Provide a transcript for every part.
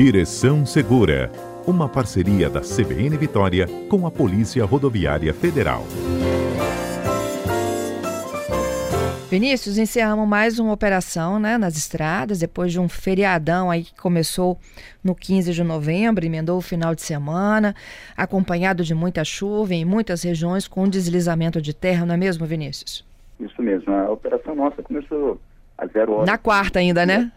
Direção Segura, uma parceria da CBN Vitória com a Polícia Rodoviária Federal. Vinícius, encerramos mais uma operação né, nas estradas, depois de um feriadão aí que começou no 15 de novembro, emendou o final de semana, acompanhado de muita chuva em muitas regiões com deslizamento de terra, não é mesmo, Vinícius? Isso mesmo, a operação nossa começou às zero hora. Na quarta ainda, né?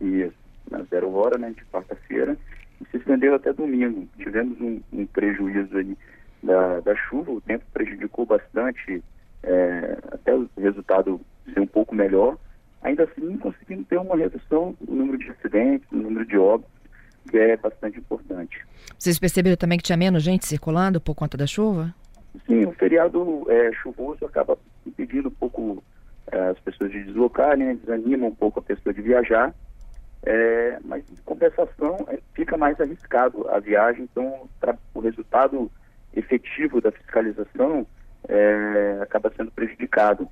Isso, na zero hora, né, de quarta-feira, e se estendeu até domingo. Tivemos um, um prejuízo aí da, da chuva, o tempo prejudicou bastante é, até o resultado ser um pouco melhor, ainda assim conseguindo ter uma redução no número de acidentes, no número de óbitos, que é bastante importante. Vocês perceberam também que tinha menos gente circulando por conta da chuva? Sim, o feriado é, chuvoso acaba impedindo um pouco é, as pessoas de deslocarem, né, desanima um pouco a pessoa de viajar, é, mas em compensação é, fica mais arriscado a viagem, então o resultado efetivo da fiscalização é, acaba sendo prejudicado,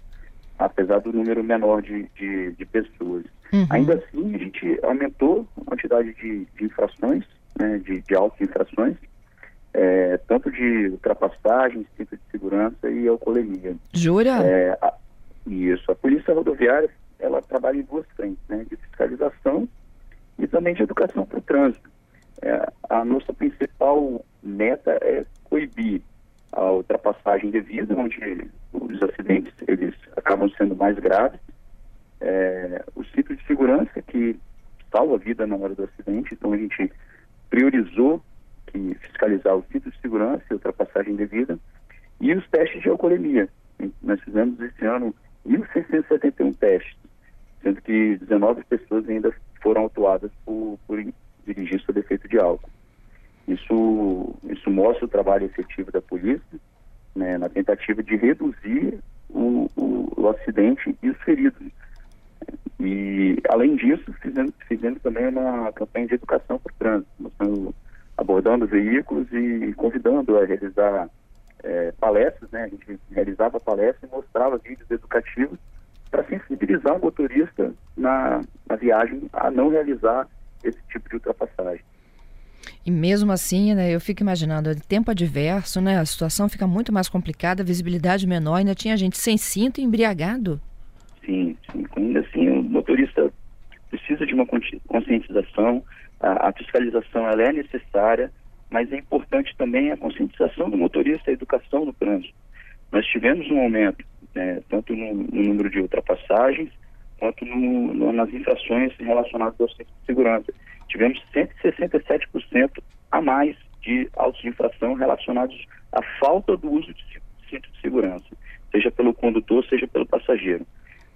apesar do número menor de, de, de pessoas. Uhum. Ainda assim, a gente aumentou a quantidade de, de infrações, né, de, de auto-infrações, é, tanto de ultrapassagem, cinto de segurança e alcoolemia. Jura? É, a, isso. A Polícia Rodoviária, ela trabalha em duas frentes, né, de fiscalização e também de educação para o trânsito. É, a nossa principal meta é coibir a ultrapassagem devida, onde os acidentes eles acabam sendo mais graves. É, o cinto de segurança que salva a vida na hora do acidente, então a gente priorizou que fiscalizar o cinto de segurança e ultrapassagem devida e os testes de alcoolemia. Nós fizemos esse ano 1.671 testes, sendo que 19 pessoas ainda foram autuadas por, por dirigir sob efeito de álcool. Isso, isso mostra o trabalho efetivo da polícia, né, na tentativa de reduzir o, o, o, acidente e os feridos. E, além disso, fizemos, fizemos também uma campanha de educação para o trânsito, mostrando, abordando veículos e convidando a realizar é, palestras, né? A gente realizava palestras e mostrava vídeos educativos para sensibilizar o motorista na, na viagem a não realizar esse tipo de ultrapassagem. E mesmo assim, né, eu fico imaginando, tempo adverso, né, a situação fica muito mais complicada, visibilidade menor, ainda tinha gente sem cinto e embriagado. Sim, sim. Ainda assim, o motorista precisa de uma conscientização, a, a fiscalização ela é necessária, mas é importante também a conscientização do motorista, a educação no trânsito. Nós tivemos um aumento, né, tanto no, no, número de ultrapassagens, quanto no, no, nas infrações relacionadas ao centro de segurança tivemos 167% a mais de autos de infração relacionados à falta do uso de cinto de segurança, seja pelo condutor, seja pelo passageiro.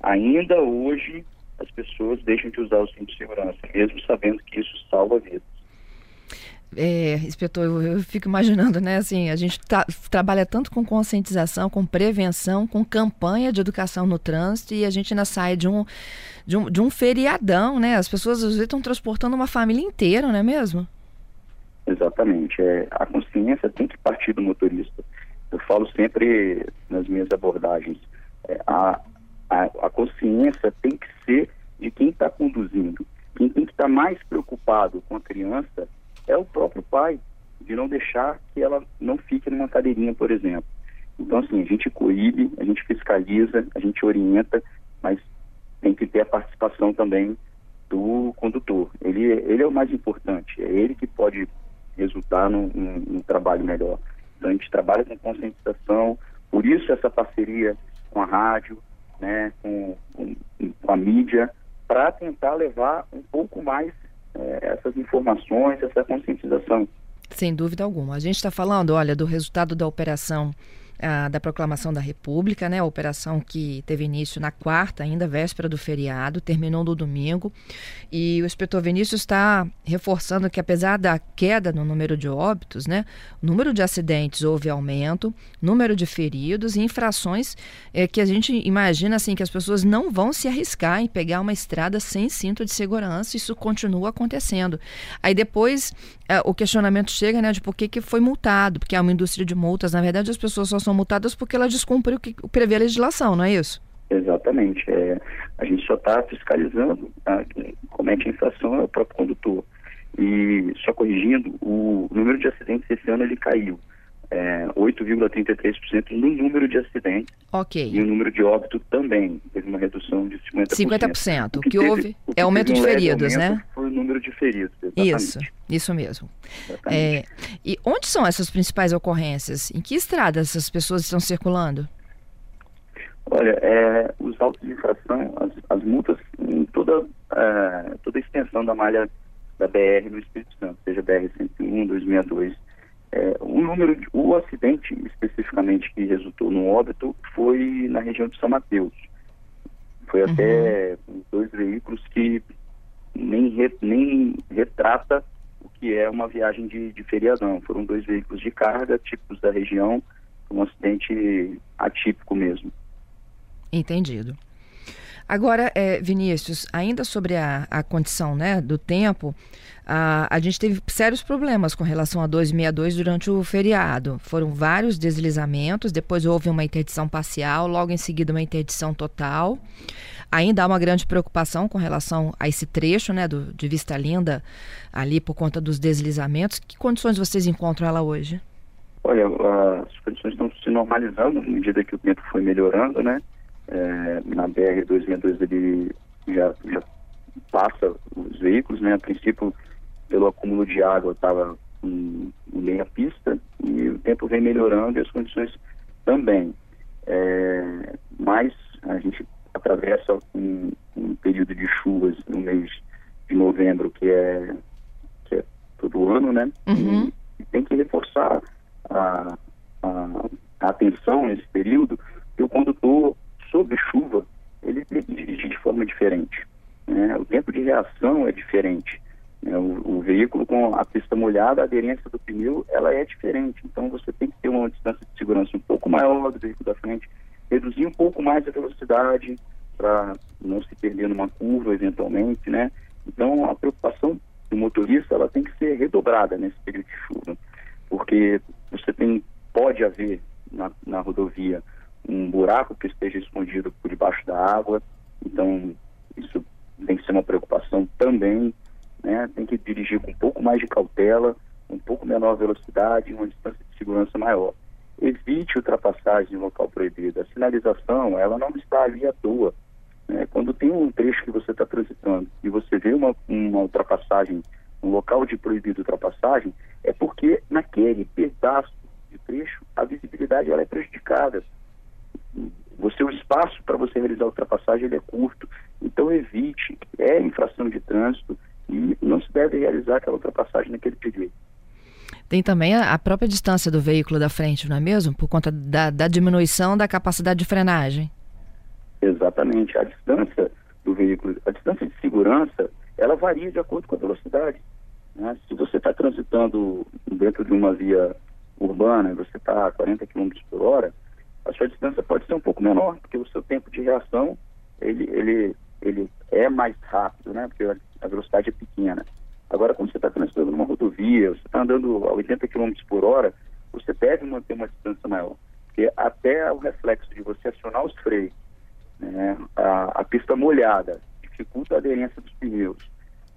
Ainda hoje, as pessoas deixam de usar o cinto de segurança, mesmo sabendo que isso salva vidas. É, inspetor, eu, eu, fico imaginando, né? Assim, a gente tá, trabalha tanto com conscientização, com prevenção, com campanha de educação no trânsito e a gente ainda sai de um, de um, de um feriadão, né? As pessoas às vezes estão transportando uma família inteira, não é mesmo? Exatamente. É, a consciência tem que partir do motorista. Eu falo sempre nas minhas abordagens, é, a, a, a consciência tem que ser de quem está conduzindo. Quem tem que estar tá mais preocupado com a criança é o próprio pai, de não deixar que ela não fique numa cadeirinha, por exemplo. Então, assim, a gente coíbe, a gente fiscaliza, a gente orienta, mas tem que ter a participação também do condutor. Ele, ele é o mais importante, é ele que pode resultar num, num, num trabalho melhor. Então, a gente trabalha com conscientização, por isso essa parceria com a rádio, né, com, com, com a mídia, para tentar levar um pouco mais é, essas informações, essa conscientização. Sem dúvida alguma. A gente está falando, olha, do resultado da operação a, da proclamação da República, né? A operação que teve início na quarta, ainda véspera do feriado, terminou no domingo. E o inspetor Vinícius está reforçando que, apesar da queda no número de óbitos, né? O número de acidentes houve aumento, número de feridos e infrações é, que a gente imagina assim que as pessoas não vão se arriscar em pegar uma estrada sem cinto de segurança. Isso continua acontecendo. Aí depois é, o questionamento chega, né, de por que, que foi multado, porque é uma indústria de multas. Na verdade, as pessoas só são multadas porque elas descumprem o que prevê a legislação, não é isso? Exatamente. É, a gente só está fiscalizando, tá? quem comete a infração é o próprio condutor. E só corrigindo, o número de acidentes esse ano ele caiu é, 8,33% no número de acidentes. Ok. E o número de óbito também teve uma redução de 50%. 50%. O que, que houve é aumento um de feridos, né? Foi o número de feridos. Exatamente. Isso, isso mesmo. É, e onde são essas principais ocorrências? Em que estradas essas pessoas estão circulando? Olha, é, os autos de infração, as, as multas em toda, é, toda a extensão da malha da BR no Espírito Santo, seja BR-101, 262, é, o número, de, o acidente especificamente que resultou no óbito foi na região de São Mateus. Foi uhum. até dois veículos que nem, re, nem retrata o que é uma viagem de, de feriadão. Foram dois veículos de carga, típicos da região, um acidente atípico mesmo. Entendido. Agora, é, Vinícius, ainda sobre a, a condição né, do tempo, a, a gente teve sérios problemas com relação a 262 durante o feriado. Foram vários deslizamentos, depois houve uma interdição parcial, logo em seguida uma interdição total. Ainda há uma grande preocupação com relação a esse trecho né, do, de Vista Linda, ali por conta dos deslizamentos. Que condições vocês encontram ela hoje? Olha, as condições estão se normalizando à medida que o tempo foi melhorando, né? É, na BR-262 ele já, já passa os veículos, né? A princípio, pelo acúmulo de água, estava em, em meia pista e o tempo vem melhorando e as condições também. É, mas a gente atravessa um, um, período de chuvas no mês de novembro, que é, que é todo ano, né? Uhum. E, e, tem que reforçar a, a, a atenção nesse período, que o condutor sob chuva, ele tem que dirigir de forma diferente. Né? O tempo de reação é diferente. Né? O, o, veículo com a pista molhada, a aderência do pneu, ela é diferente. Então você tem que ter uma distância de segurança um pouco maior do veículo da frente, reduzir um pouco mais a velocidade para não se perder numa curva eventualmente, né? Então a preocupação do motorista ela tem que ser redobrada nesse período de chuva, porque você tem pode haver na, na rodovia um buraco que esteja escondido por debaixo da água. Então, isso tem que ser uma preocupação também. Né? Tem que dirigir com um pouco mais de cautela, um pouco menor velocidade, uma distância de segurança maior. Evite ultrapassagem em local proibido. A sinalização, ela não está ali à toa. Né? Quando tem um trecho que você está transitando e você vê uma, uma ultrapassagem, um local de proibido ultrapassagem, é porque naquele pedaço de trecho a visibilidade ela é prejudicada você o espaço para você realizar a ultrapassagem ele é curto. Então evite, é infração de trânsito e não se deve realizar aquela ultrapassagem naquele período. Tem também a, própria distância do veículo da frente, não é mesmo? Por conta da, da diminuição da capacidade de frenagem. Exatamente. A distância do veículo, a distância de segurança, ela varia de acordo com a velocidade. Né? Se você está transitando dentro de uma via urbana, você está a 40 km por hora, a sua distância pode ser um pouco menor, porque o seu tempo de reação ele, ele, ele é mais rápido, né? Porque a velocidade é pequena. Agora, quando você está transitando numa rodovia, você está andando a 80 km por hora, você deve manter uma distância maior. Porque até o reflexo de você acionar os freios, né? a, a pista molhada, dificulta a aderência dos pneus.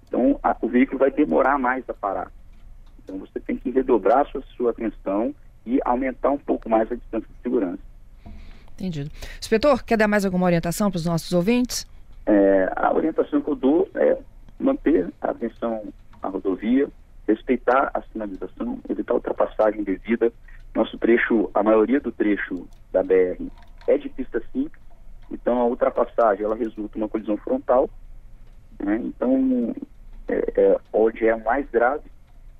Então, a, o veículo vai demorar mais a parar. Então, você tem que redobrar sua, sua atenção e aumentar um pouco mais a distância de segurança. Entendido. Inspetor, quer dar mais alguma orientação para os nossos ouvintes? É, a orientação que eu dou é manter a atenção à rodovia, respeitar a sinalização, evitar ultrapassagem devida. Nosso trecho, a maioria do trecho da BR é de pista simples, então a ultrapassagem ela resulta uma colisão frontal, né? então é, é, onde é mais grave,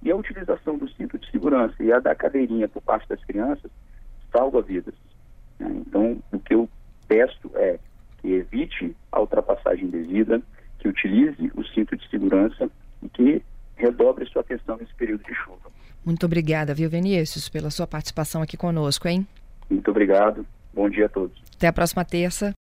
e a utilização do cinto de segurança e a da cadeirinha por parte das crianças salva vidas. Né? Então, o que eu peço é que evite a ultrapassagem devida, que utilize o cinto de segurança e que redobre sua atenção nesse período de chuva. Muito obrigada, viu, Vinícius, pela sua participação aqui conosco, hein? Muito obrigado. Bom dia a todos. Até a próxima terça.